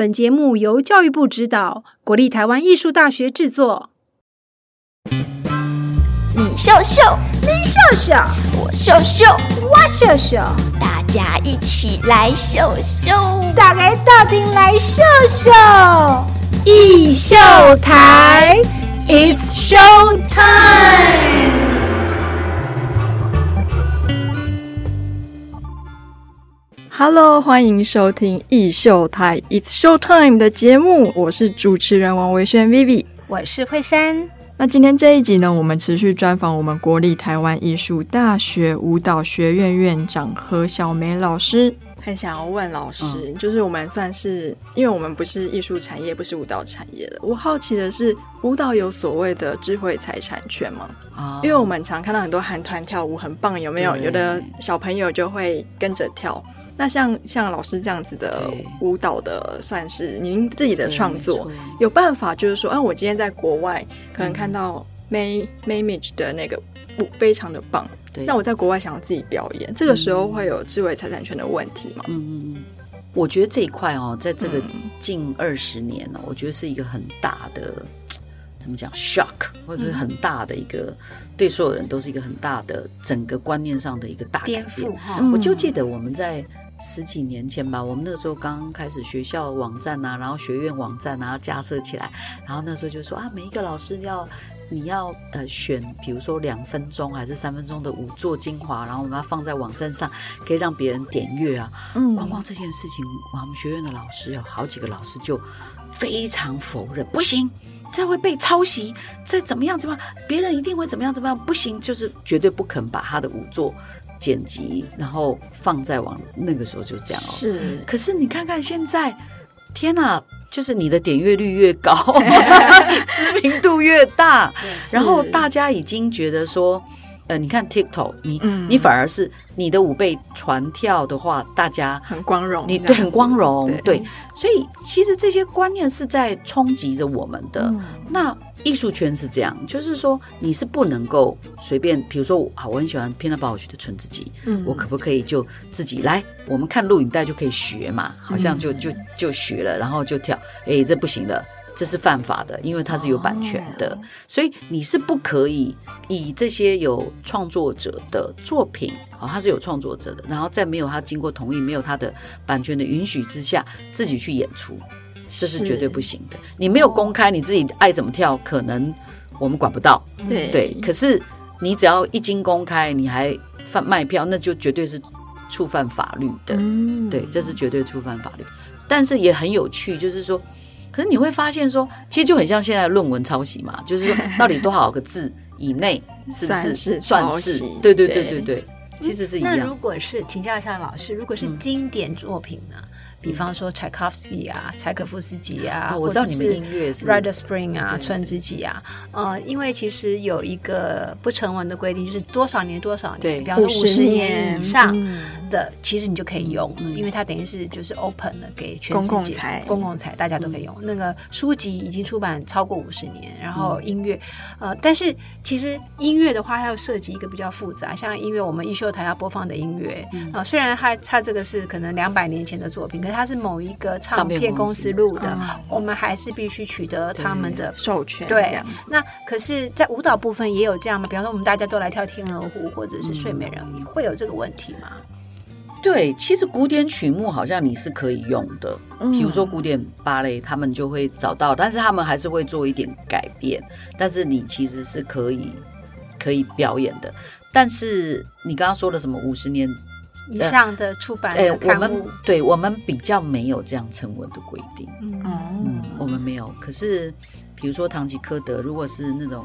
本节目由教育部指导，国立台湾艺术大学制作。你秀秀，你秀秀，我秀秀，我秀秀，大家一起来秀秀，大家到底来秀秀，艺秀台，It's show time。Hello，欢迎收听艺秀台 It's Show Time 的节目，我是主持人王维轩 Vivi，我是惠珊。那今天这一集呢，我们持续专访我们国立台湾艺术大学舞蹈学院院长何小梅老师。很想要问老师，就是我们算是，因为我们不是艺术产业，不是舞蹈产业的。我好奇的是，舞蹈有所谓的智慧财产权吗？啊，因为我们常看到很多韩团跳舞很棒，有没有？有的小朋友就会跟着跳。那像像老师这样子的舞蹈的，算是您自己的创作，有办法就是说，啊，我今天在国外可能看到 May Maymage 的那个舞非常的棒，那我在国外想要自己表演，这个时候会有智慧财产权的问题吗？嗯嗯嗯，我觉得这一块哦，在这个近二十年呢，我觉得是一个很大的 怎么讲 shock，或者是很大的一个对所有人都是一个很大的整个观念上的一个大颠覆哈。我就记得我们在。十几年前吧，我们那时候刚开始学校网站啊，然后学院网站啊架设起来，然后那时候就说啊，每一个老师要你要呃选，比如说两分钟还是三分钟的五座精华，然后我们要放在网站上，可以让别人点阅啊。嗯，光光这件事情，我们学院的老师有好几个老师就非常否认，不行，这会被抄袭，这怎么样怎么样，别人一定会怎么样怎么样，不行，就是绝对不肯把他的五座。剪辑，然后放在网，那个时候就是这样哦。是，可是你看看现在，天哪，就是你的点阅率越高，知名度越大，然后大家已经觉得说，呃，你看 TikTok，你你反而是你的五倍传跳的话，大家很光荣，你对很光荣，对，所以其实这些观念是在冲击着我们的。那。艺术圈是这样，就是说你是不能够随便，比如说啊，我很喜欢 Pina Bausch 的纯自己，嗯，我可不可以就自己来？我们看录影带就可以学嘛，好像就就就学了，然后就跳，哎，这不行的，这是犯法的，因为它是有版权的，所以你是不可以以这些有创作者的作品，啊，他是有创作者的，然后在没有他经过同意、没有他的版权的允许之下，自己去演出。这是绝对不行的。你没有公开，你自己爱怎么跳，可能我们管不到。对对，可是你只要一经公开，你还贩卖票，那就绝对是触犯法律的。对，这是绝对触犯法律。但是也很有趣，就是说，可是你会发现说，其实就很像现在论文抄袭嘛，就是说 到底多少个字以内是不是算是？对对对对对，其实是一样。那如果是请教一下老师，如果是经典作品呢？比方说柴可夫斯基啊，柴可夫斯基啊，我知道你们音乐是 Rider Spring 啊，春之祭啊，呃，因为其实有一个不成文的规定，就是多少年多少年，比方说五十年以上的，其实你就可以用，因为它等于是就是 open 了给全世界公共财，大家都可以用。那个书籍已经出版超过五十年，然后音乐，呃，但是其实音乐的话，它要涉及一个比较复杂，像音乐我们艺秀台要播放的音乐啊，虽然它它这个是可能两百年前的作品，可是它是某一个唱片公司录的，我们还是必须取得他们的授权。对，那可是，在舞蹈部分也有这样吗？比方说，我们大家都来跳天鹅湖或者是睡美人，会有这个问题吗？对，其实古典曲目好像你是可以用的，比如说古典芭蕾，他们就会找到，但是他们还是会做一点改变。但是你其实是可以可以表演的。但是你刚刚说的什么五十年？以上的出版哎，我们对我们比较没有这样成文的规定，嗯，我们没有。可是，比如说《堂吉诃德》，如果是那种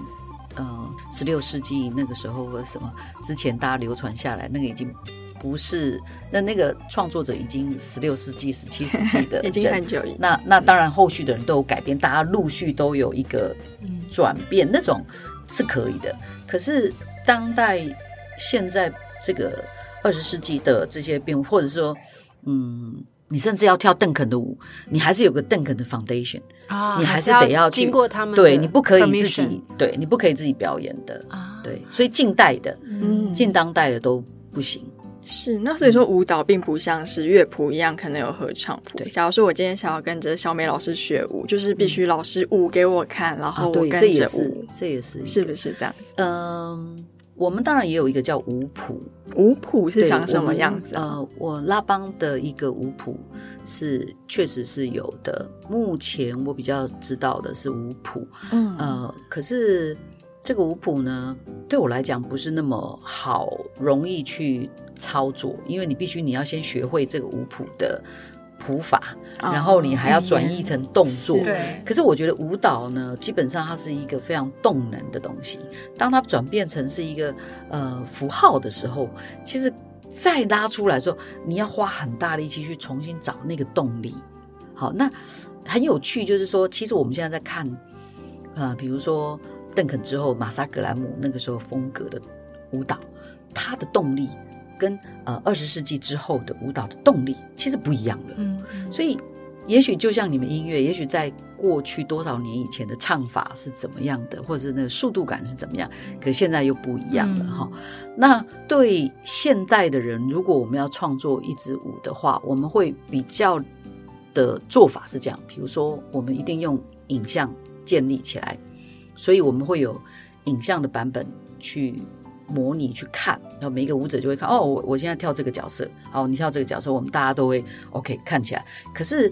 嗯十六世纪那个时候或者什么之前大家流传下来，那个已经不是那那个创作者已经十六世纪、十七世纪的，已经很久。那那当然，后续的人都有改变，大家陆续都有一个转变，那种是可以的。可是当代现在这个。二十世纪的这些变，或者说，嗯，你甚至要跳邓肯的舞，你还是有个邓肯的 foundation 啊，你还是得要经过他们，对你不可以自己，对你不可以自己表演的啊，对，所以近代的，嗯，近当代的都不行。是，那所以说舞蹈并不像是乐谱一样，可能有合唱谱。对，假如说我今天想要跟着小美老师学舞，就是必须老师舞给我看，然后我跟着舞，这也是，是不是这样子？嗯，我们当然也有一个叫舞谱，舞谱是长什么样子？呃，我拉邦的一个舞谱是确实是有的，目前我比较知道的是舞谱，嗯，呃，可是。这个舞谱呢，对我来讲不是那么好容易去操作，因为你必须你要先学会这个舞谱的谱法，然后你还要转译成动作。对。可是我觉得舞蹈呢，基本上它是一个非常动能的东西。当它转变成是一个呃符号的时候，其实再拉出来之后，你要花很大力气去重新找那个动力。好，那很有趣，就是说，其实我们现在在看，呃，比如说。邓肯之后，马萨格兰姆那个时候风格的舞蹈，它的动力跟呃二十世纪之后的舞蹈的动力其实不一样了。嗯，所以也许就像你们音乐，也许在过去多少年以前的唱法是怎么样的，或者是那个速度感是怎么样，可现在又不一样了哈。那对现代的人，如果我们要创作一支舞的话，我们会比较的做法是这样，比如说我们一定用影像建立起来。所以我们会有影像的版本去模拟去看，然后每一个舞者就会看哦，我我现在跳这个角色，好，你跳这个角色，我们大家都会 OK 看起来。可是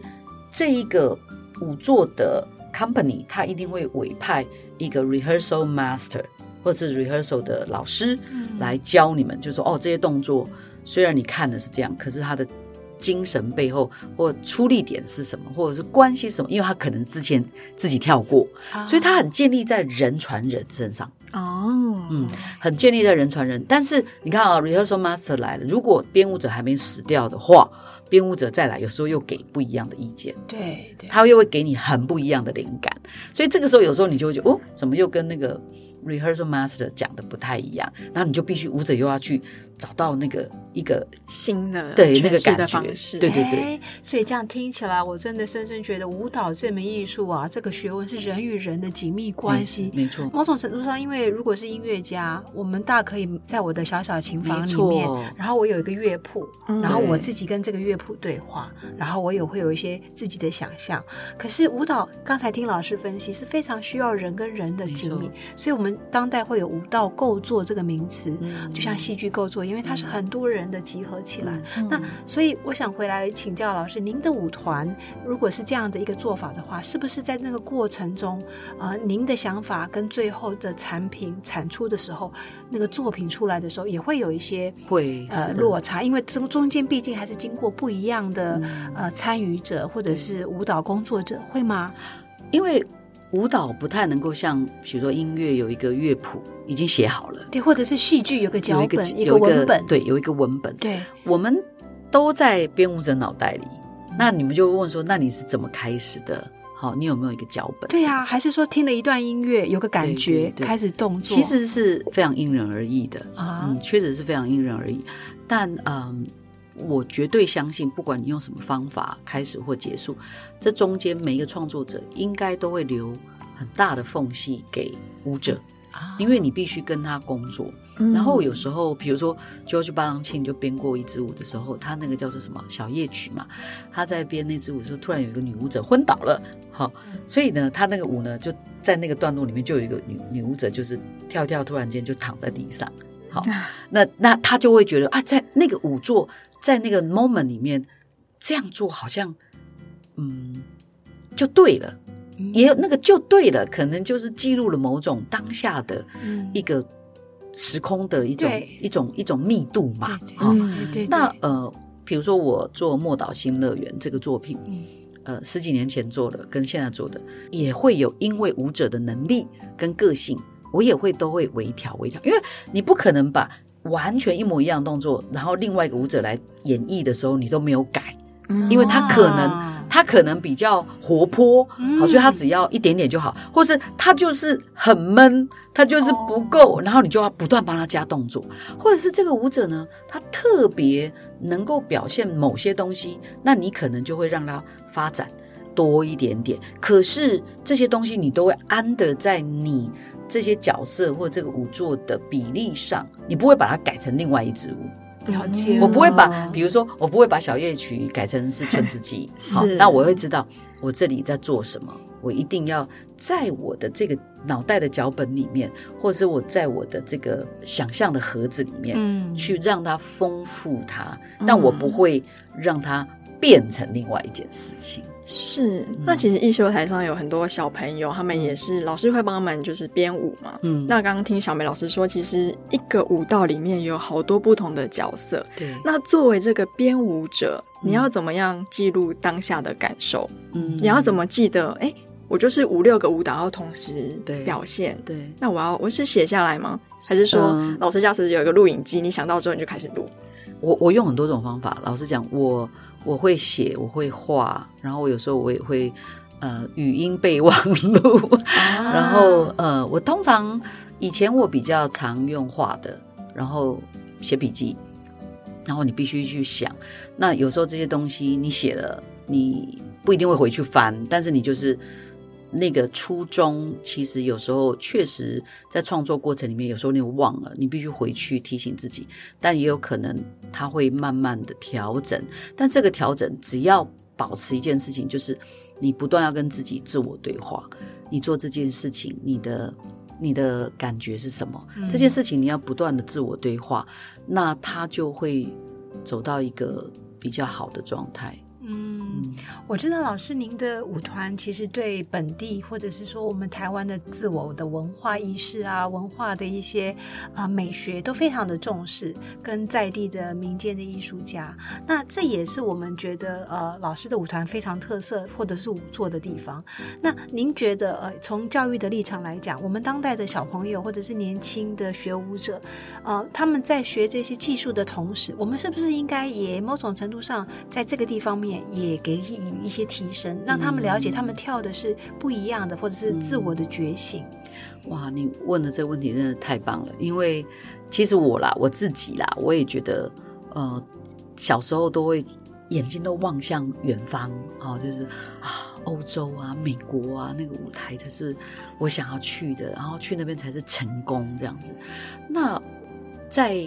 这一个舞作的 company，他一定会委派一个 rehearsal master 或者是 rehearsal 的老师来教你们，就说哦，这些动作虽然你看的是这样，可是他的。精神背后或出力点是什么，或者是关系什么？因为他可能之前自己跳过，所以他很建立在人传人身上。哦，嗯，很建立在人传人。但是你看啊，rehearsal master 来了，如果编舞者还没死掉的话，编舞者再来，有时候又给不一样的意见。对，他又会给你很不一样的灵感。所以这个时候，有时候你就会觉得，哦，怎么又跟那个 rehearsal master 讲的不太一样？然后你就必须舞者又要去找到那个。一个新的对那个感觉，对对对，所以这样听起来，我真的深深觉得舞蹈这门艺术啊，这个学问是人与人的紧密关系。没错，某种程度上，因为如果是音乐家，我们大可以在我的小小琴房里面，然后我有一个乐谱，然后我自己跟这个乐谱对话，然后我也会有一些自己的想象。可是舞蹈，刚才听老师分析，是非常需要人跟人的紧密，所以我们当代会有舞蹈构作这个名词，就像戏剧构作，因为它是很多人。的集合起来，那所以我想回来请教老师，您的舞团如果是这样的一个做法的话，是不是在那个过程中，呃，您的想法跟最后的产品产出的时候，那个作品出来的时候，也会有一些会呃落差，因为中中间毕竟还是经过不一样的呃参与者或者是舞蹈工作者，会吗？因为。舞蹈不太能够像，比如说音乐有一个乐谱已经写好了，对，或者是戏剧有个脚本，一个文本，对，有一个文本，对，我们都在编舞者脑袋里。那你们就问说，那你是怎么开始的？好，你有没有一个脚本？对呀，还是说听了一段音乐，有个感觉，开始动作？其实是非常因人而异的啊，嗯，确实是非常因人而异。但嗯。我绝对相信，不管你用什么方法开始或结束，这中间每一个创作者应该都会留很大的缝隙给舞者啊，因为你必须跟他工作。然后有时候，比如说 George 巴郎庆就编过一支舞的时候，他那个叫做什么小夜曲嘛，他在编那支舞的时候，突然有一个女舞者昏倒了，好，所以呢，他那个舞呢就在那个段落里面就有一个女女舞者，就是跳跳，突然间就躺在地上，好，那那他就会觉得啊，在那个舞作。在那个 moment 里面，这样做好像，嗯，就对了，也有那个就对了，可能就是记录了某种当下的一个时空的一种一种一种密度嘛。啊，那呃，比如说我做《莫岛新乐园》这个作品，呃，十几年前做的，跟现在做的也会有，因为舞者的能力跟个性，我也会都会微调微调，因为你不可能把。完全一模一样的动作，然后另外一个舞者来演绎的时候，你都没有改，因为他可能他可能比较活泼，好，所以他只要一点点就好，或是他就是很闷，他就是不够，然后你就要不断帮他加动作，或者是这个舞者呢，他特别能够表现某些东西，那你可能就会让他发展多一点点，可是这些东西你都会安得在你。这些角色或这个舞作的比例上，你不会把它改成另外一支舞，了解。我不会把，比如说，我不会把小夜曲改成是春之祭，好，那我会知道我这里在做什么。我一定要在我的这个脑袋的脚本里面，或者是我在我的这个想象的盒子里面，嗯，去让它丰富它，但我不会让它变成另外一件事情。是，那其实艺修台上有很多小朋友，他们也是老师会帮他们就是编舞嘛。嗯，那刚刚听小梅老师说，其实一个舞蹈里面有好多不同的角色。对，那作为这个编舞者，你要怎么样记录当下的感受？嗯，你要怎么记得？哎。我就是五六个舞蹈要同时表现，对。那我要我是写下来吗？还是说老师家是有一个录影机，你想到之后你就开始录？我我用很多种方法。老实讲，我我会写，我会画，然后我有时候我也会呃语音备忘录，然后呃我通常以前我比较常用画的，然后写笔记，然后你必须去想。那有时候这些东西你写了，你不一定会回去翻，但是你就是。那个初衷其实有时候确实在创作过程里面，有时候你忘了，你必须回去提醒自己。但也有可能他会慢慢的调整，但这个调整只要保持一件事情，就是你不断要跟自己自我对话。你做这件事情，你的你的感觉是什么？这件事情你要不断的自我对话，那他就会走到一个比较好的状态。嗯，我知道老师您的舞团其实对本地或者是说我们台湾的自我的文化意识啊、文化的一些啊美学都非常的重视，跟在地的民间的艺术家，那这也是我们觉得呃老师的舞团非常特色或者是舞作的地方。那您觉得呃从教育的立场来讲，我们当代的小朋友或者是年轻的学舞者，呃他们在学这些技术的同时，我们是不是应该也某种程度上在这个地方面？也给予一些提升，让他们了解他们跳的是不一样的，或者是自我的觉醒。哇，你问的这个问题真的太棒了！因为其实我啦，我自己啦，我也觉得，呃，小时候都会眼睛都望向远方，哦，就是啊，欧洲啊，美国啊，那个舞台才是我想要去的，然后去那边才是成功这样子。那在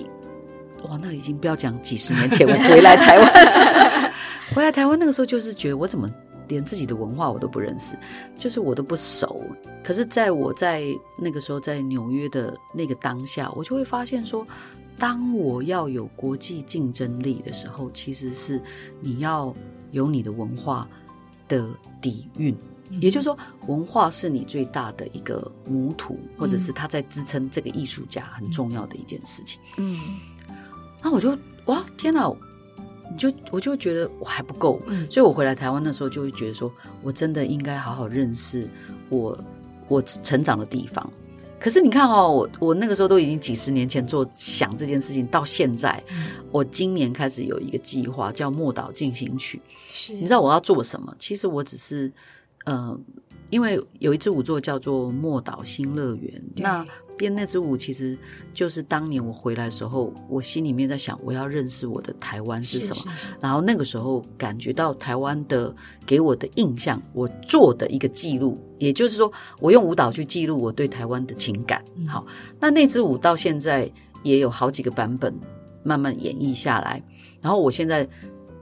哇，那已经不要讲几十年前我回来台湾。回来台湾那个时候，就是觉得我怎么连自己的文化我都不认识，就是我都不熟。可是，在我在那个时候在纽约的那个当下，我就会发现说，当我要有国际竞争力的时候，其实是你要有你的文化的底蕴，也就是说，文化是你最大的一个母土，或者是它在支撑这个艺术家很重要的一件事情。嗯，那我就哇，天哪！你就我就会觉得我还不够，所以我回来台湾的时候就会觉得说，我真的应该好好认识我我成长的地方。可是你看哦，我我那个时候都已经几十年前做想这件事情，到现在，我今年开始有一个计划叫《莫岛进行曲》，你知道我要做什么？其实我只是呃，因为有一支舞作叫做《莫岛新乐园》，那。编那支舞，其实就是当年我回来的时候，我心里面在想，我要认识我的台湾是什么。然后那个时候感觉到台湾的给我的印象，我做的一个记录，也就是说，我用舞蹈去记录我对台湾的情感。好，那那支舞到现在也有好几个版本慢慢演绎下来。然后我现在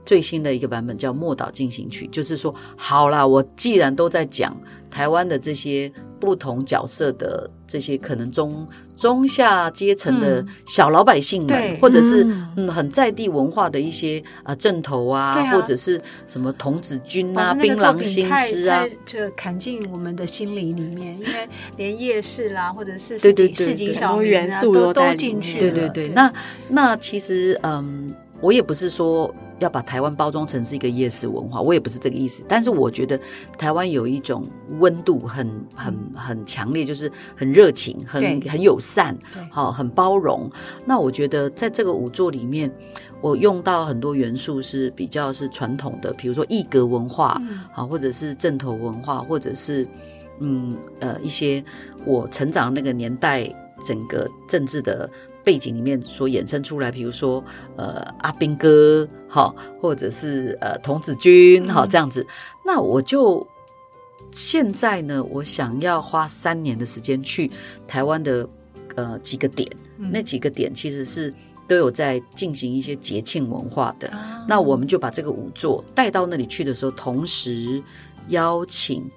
最新的一个版本叫《莫岛进行曲》，就是说，好啦，我既然都在讲台湾的这些。不同角色的这些可能中中下阶层的小老百姓们，或者是嗯。很在地文化的一些啊镇头啊，或者是什么童子军啊、槟榔新师啊，就砍进我们的心里里面，因为连夜市啦，或者是市井市井小元素都都进去。对对对，那那其实嗯，我也不是说。要把台湾包装成是一个夜市文化，我也不是这个意思。但是我觉得台湾有一种温度很很很强烈，就是很热情、很很友善，好，很包容。那我觉得在这个五座里面，我用到很多元素是比较是传统的，比如说异格文化，好，或者是正头文化，或者是嗯呃一些我成长那个年代整个政治的。背景里面所衍生出来，比如说呃阿兵哥哈，或者是呃童子军哈这样子，那我就现在呢，我想要花三年的时间去台湾的呃几个点，那几个点其实是都有在进行一些节庆文化的。那我们就把这个舞作带到那里去的时候，同时邀请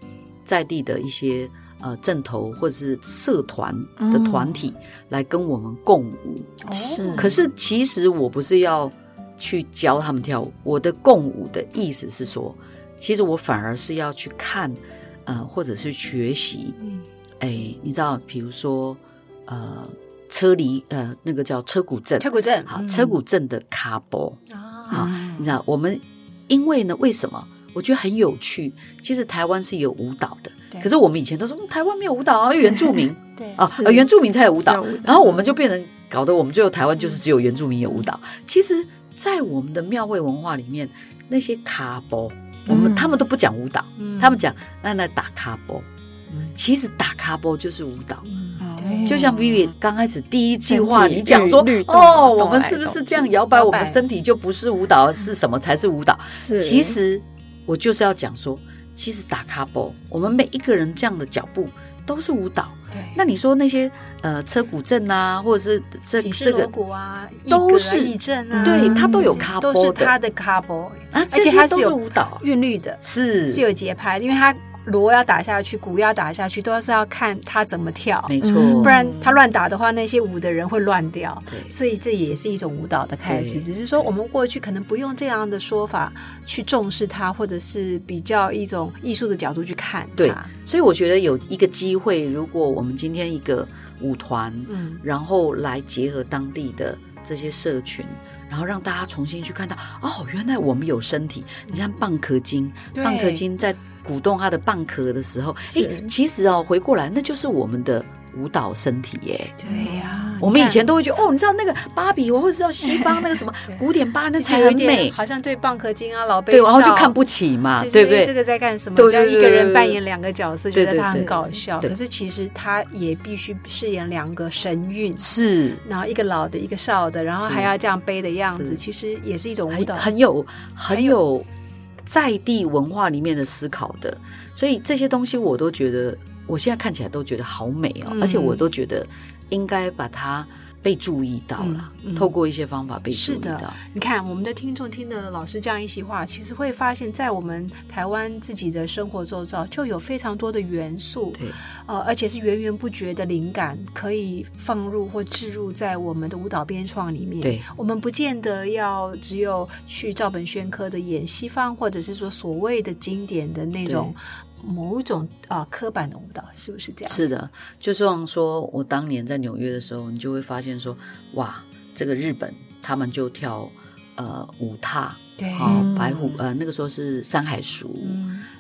在地的一些呃镇头或者是社团的团体来跟我们共舞。是，可是其实我不是要去教他们跳舞，我的共舞的意思是说，其实我反而是要去看，呃，或者是学习。嗯，哎，你知道，比如说，呃。车厘呃，那个叫车骨镇，车骨镇好，车骨镇的卡波啊，你知道我们因为呢，为什么？我觉得很有趣。其实台湾是有舞蹈的，可是我们以前都说台湾没有舞蹈啊，原住民。对啊，原住民才有舞蹈，然后我们就变成搞得我们最后台湾就是只有原住民有舞蹈。其实，在我们的庙会文化里面，那些卡波，我们他们都不讲舞蹈，他们讲那那打卡波，其实打卡波就是舞蹈。就像 Vivi 刚开始第一句话，你讲说哦，我们是不是这样摇摆我们身体就不是舞蹈，是什么才是舞蹈？其实我就是要讲说，其实打卡波，我们每一个人这样的脚步都是舞蹈。对，那你说那些呃车骨阵啊，或者是这这个啊，都是一阵啊，对，它都有卡波，都是它的卡波啊，而且它都是舞蹈韵律的，是是有节拍，因为它。锣要打下去，鼓要打下去，都是要看他怎么跳，没错，不然他乱打的话，那些舞的人会乱掉。对，所以这也是一种舞蹈的开始。只是说，我们过去可能不用这样的说法去重视它，或者是比较一种艺术的角度去看。对，所以我觉得有一个机会，如果我们今天一个舞团，嗯，然后来结合当地的这些社群，然后让大家重新去看到，哦，原来我们有身体。你像蚌壳精，蚌壳精在。鼓动他的蚌壳的时候，哎，其实哦，回过来那就是我们的舞蹈身体耶。对呀，我们以前都会觉得哦，你知道那个芭比，我或者知道西方那个什么古典芭那才很美，好像对蚌壳精啊老对，然后就看不起嘛，对不对？这个在干什么？只要一个人扮演两个角色，觉得他很搞笑。可是其实他也必须饰演两个神韵，是，然后一个老的，一个少的，然后还要这样背的样子，其实也是一种舞蹈，很有，很有。在地文化里面的思考的，所以这些东西我都觉得，我现在看起来都觉得好美哦，而且我都觉得应该把它。被注意到了，透过一些方法被注意到。你看，我们的听众听的老师这样一席话，其实会发现，在我们台湾自己的生活周遭，就有非常多的元素，对，呃，而且是源源不绝的灵感，可以放入或置入在我们的舞蹈编创里面。对，我们不见得要只有去照本宣科的演西方，或者是说所谓的经典的那种。某种啊，刻板的舞蹈是不是这样？是的，就像说我当年在纽约的时候，你就会发现说，哇，这个日本他们就跳呃舞踏，对，白虎呃那个时候是山海熟。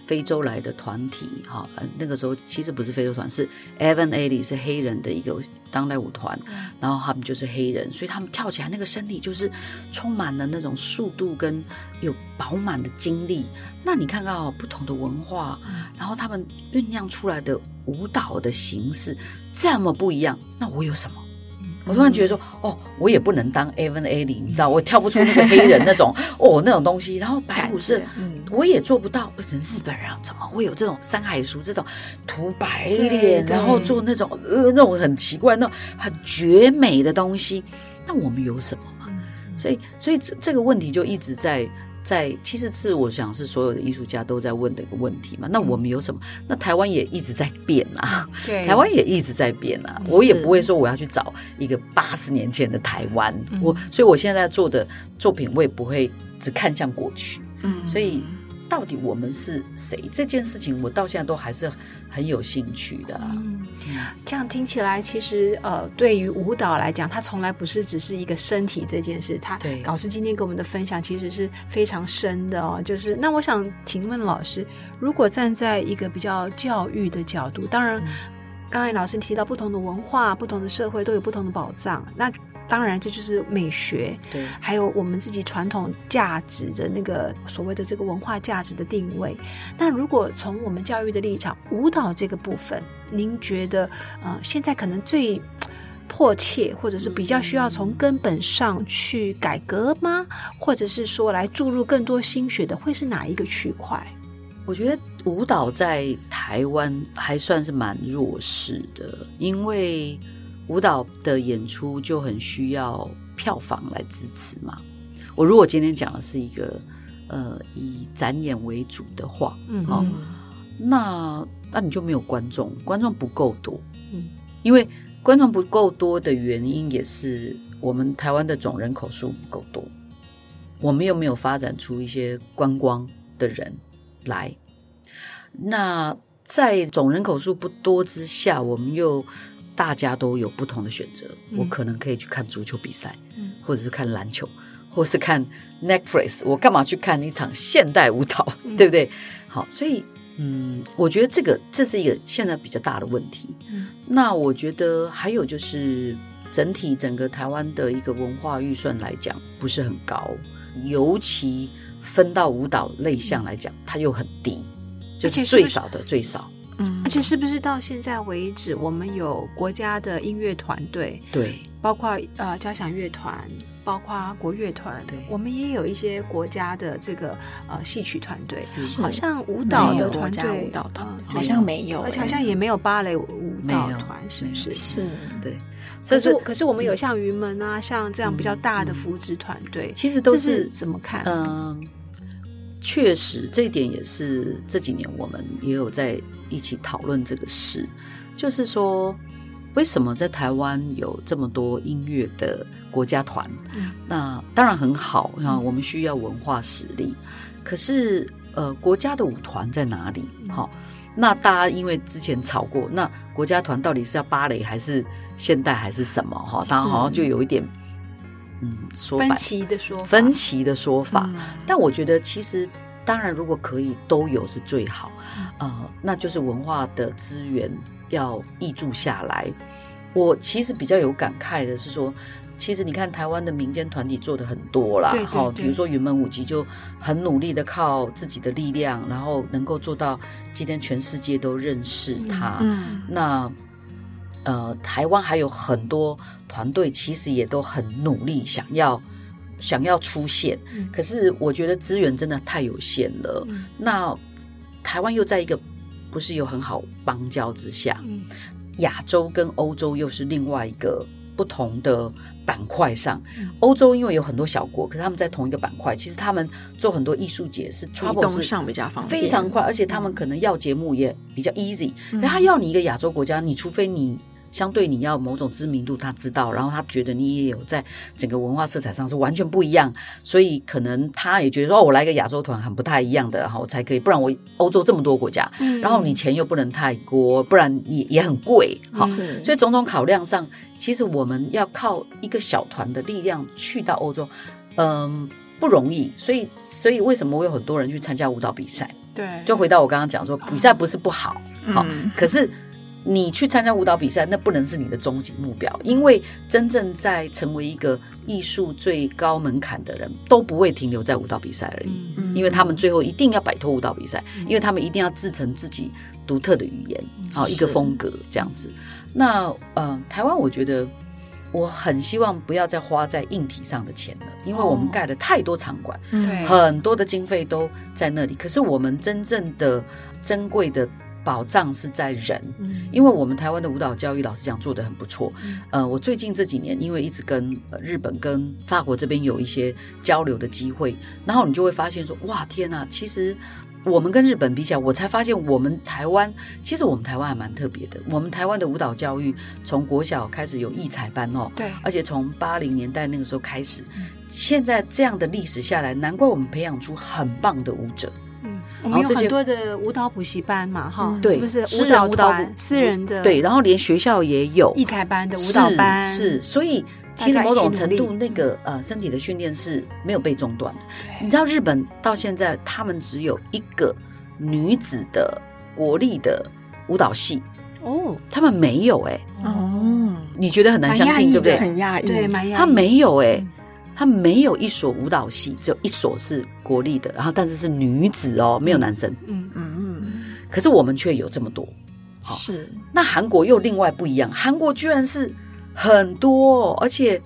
非洲来的团体，哈，那个时候其实不是非洲团，是 Evan Ali 是黑人的一个当代舞团，然后他们就是黑人，所以他们跳起来那个身体就是充满了那种速度跟有饱满的精力。那你看到不同的文化，然后他们酝酿出来的舞蹈的形式这么不一样，那我有什么？我突然觉得说，哦，我也不能当 Evan A 里，你知道，我跳不出那个黑人那种哦那种东西。然后白虎是，我也做不到。人日本人怎么会有这种山海熟这种涂白脸，然后做那种呃那种很奇怪、那种很绝美的东西？那我们有什么嘛？所以，所以这这个问题就一直在。在其实是我想是所有的艺术家都在问的一个问题嘛。那我们有什么？那台湾也一直在变啊，对，台湾也一直在变啊。我也不会说我要去找一个八十年前的台湾，我所以我现在做的作品，我也不会只看向过去。嗯，所以。到底我们是谁？这件事情我到现在都还是很有兴趣的。嗯，这样听起来，其实呃，对于舞蹈来讲，它从来不是只是一个身体这件事。他老师今天给我们的分享其实是非常深的哦。就是那我想请问老师，如果站在一个比较教育的角度，当然刚才老师提到不同的文化、不同的社会都有不同的宝藏，那。当然，这就是美学，对，还有我们自己传统价值的那个所谓的这个文化价值的定位。那如果从我们教育的立场，舞蹈这个部分，您觉得呃，现在可能最迫切，或者是比较需要从根本上去改革吗？或者是说来注入更多心血的，会是哪一个区块？我觉得舞蹈在台湾还算是蛮弱势的，因为。舞蹈的演出就很需要票房来支持嘛。我如果今天讲的是一个呃以展演为主的话，嗯，好，那那你就没有观众，观众不够多，嗯，因为观众不够多的原因也是我们台湾的总人口数不够多，我们又没有发展出一些观光的人来，那在总人口数不多之下，我们又大家都有不同的选择，我可能可以去看足球比赛，嗯，或者是看篮球，或是看 Netflix，我干嘛去看一场现代舞蹈，对不对？好，所以。嗯，我觉得这个这是一个现在比较大的问题。嗯，那我觉得还有就是整体整个台湾的一个文化预算来讲不是很高，尤其分到舞蹈类项来讲，它又很低，就是最少的最少。嗯，而且是不是到现在为止，我们有国家的音乐团队？对，包括呃交响乐团。包括国乐团，对，我们也有一些国家的这个呃戏曲团队，好像舞蹈的团队，舞蹈团好像没有，而且好像也没有芭蕾舞蹈团，是不是？是，对。可是可是我们有像云门啊，像这样比较大的扶植团队，其实都是怎么看？嗯，确实这一点也是这几年我们也有在一起讨论这个事，就是说。为什么在台湾有这么多音乐的国家团？那当然很好啊，我们需要文化实力。可是，呃，国家的舞团在哪里？好，那大家因为之前吵过，那国家团到底是要芭蕾还是现代还是什么？哈，当然好像就有一点，嗯，说分歧的说分歧的说法。但我觉得，其实当然，如果可以都有是最好。呃，那就是文化的资源。要挹注下来，我其实比较有感慨的是说，其实你看台湾的民间团体做的很多啦，好，比如说云门舞集就很努力的靠自己的力量，然后能够做到今天全世界都认识他。嗯那呃，台湾还有很多团队其实也都很努力，想要想要出现，可是我觉得资源真的太有限了。那台湾又在一个。不是有很好邦交之下，亚洲跟欧洲又是另外一个不同的板块上。欧洲因为有很多小国，可是他们在同一个板块，其实他们做很多艺术节是移动上比较方便，非常快，而且他们可能要节目也比较 easy。那他要你一个亚洲国家，你除非你。相对你要某种知名度，他知道，然后他觉得你也有在整个文化色彩上是完全不一样，所以可能他也觉得说，我来个亚洲团很不太一样的，然后才可以，不然我欧洲这么多国家，然后你钱又不能太多，不然也也很贵，好，所以种种考量上，其实我们要靠一个小团的力量去到欧洲，嗯，不容易，所以所以为什么我有很多人去参加舞蹈比赛？对，就回到我刚刚讲说，比赛不是不好，好，可是。你去参加舞蹈比赛，那不能是你的终极目标，因为真正在成为一个艺术最高门槛的人，都不会停留在舞蹈比赛而已，因为他们最后一定要摆脱舞蹈比赛，因为他们一定要制成自己独特的语言，好一个风格这样子。那呃，台湾我觉得我很希望不要再花在硬体上的钱了，因为我们盖了太多场馆，很多的经费都在那里，可是我们真正的珍贵的。保障是在人，因为我们台湾的舞蹈教育，老实讲做的很不错。呃，我最近这几年，因为一直跟日本、跟法国这边有一些交流的机会，然后你就会发现说，哇，天呐，其实我们跟日本比起来，我才发现我们台湾，其实我们台湾还蛮特别的。我们台湾的舞蹈教育，从国小开始有艺才班哦，对，而且从八零年代那个时候开始，现在这样的历史下来，难怪我们培养出很棒的舞者。我们有很多的舞蹈补习班嘛，哈，是不是？私人舞蹈私人的对，然后连学校也有艺才班的舞蹈班，是，所以其实某种程度那个呃身体的训练是没有被中断的。你知道日本到现在他们只有一个女子的国立的舞蹈系哦，他们没有哎哦，你觉得很难相信对不对？很压抑，对，蛮他没有哎。他没有一所舞蹈系，只有一所是国立的，然后但是是女子哦，没有男生。嗯嗯嗯。可是我们却有这么多，是。那韩国又另外不一样，韩国居然是很多，而且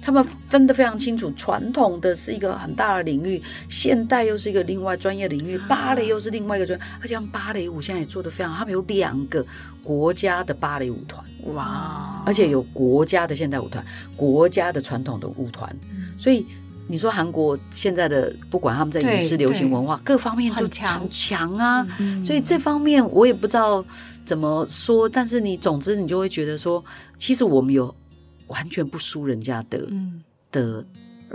他们分得非常清楚，传统的是一个很大的领域，现代又是一个另外专业领域，芭蕾又是另外一个专，而且芭蕾舞现在也做得非常，他们有两个国家的芭蕾舞团，哇，而且有国家的现代舞团，国家的传统的舞团，所以你说韩国现在的不管他们在影视、流行文化各方面就强。强啊，所以这方面我也不知道怎么说，但是你总之你就会觉得说，其实我们有。完全不输人家的的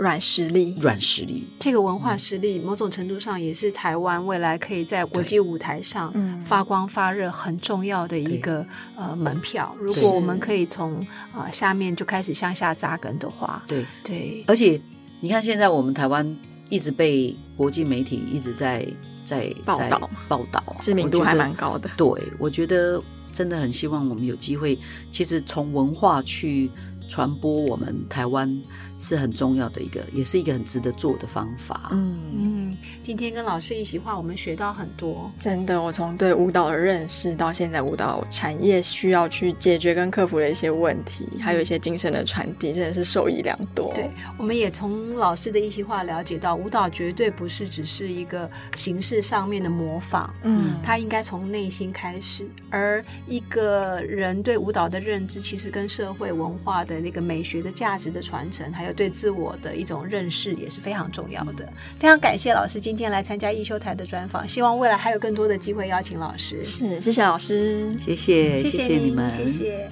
软实力，软实力。这个文化实力，某种程度上也是台湾未来可以在国际舞台上发光发热很重要的一个呃门票。如果我们可以从啊下面就开始向下扎根的话，对对。而且你看，现在我们台湾一直被国际媒体一直在在报道报道，知名度还蛮高的。对，我觉得真的很希望我们有机会，其实从文化去。传播我们台湾是很重要的一个，也是一个很值得做的方法。嗯嗯，今天跟老师一席话，我们学到很多。真的，我从对舞蹈的认识到现在舞蹈产业需要去解决跟克服的一些问题，还有一些精神的传递，真的是受益良多。对，我们也从老师的一席话了解到，舞蹈绝对不是只是一个形式上面的模仿，嗯，它应该从内心开始。而一个人对舞蹈的认知，其实跟社会文化的。那个美学的价值的传承，还有对自我的一种认识，也是非常重要的。非常感谢老师今天来参加一修台的专访，希望未来还有更多的机会邀请老师。是，谢谢老师，谢谢，谢谢你们，谢谢。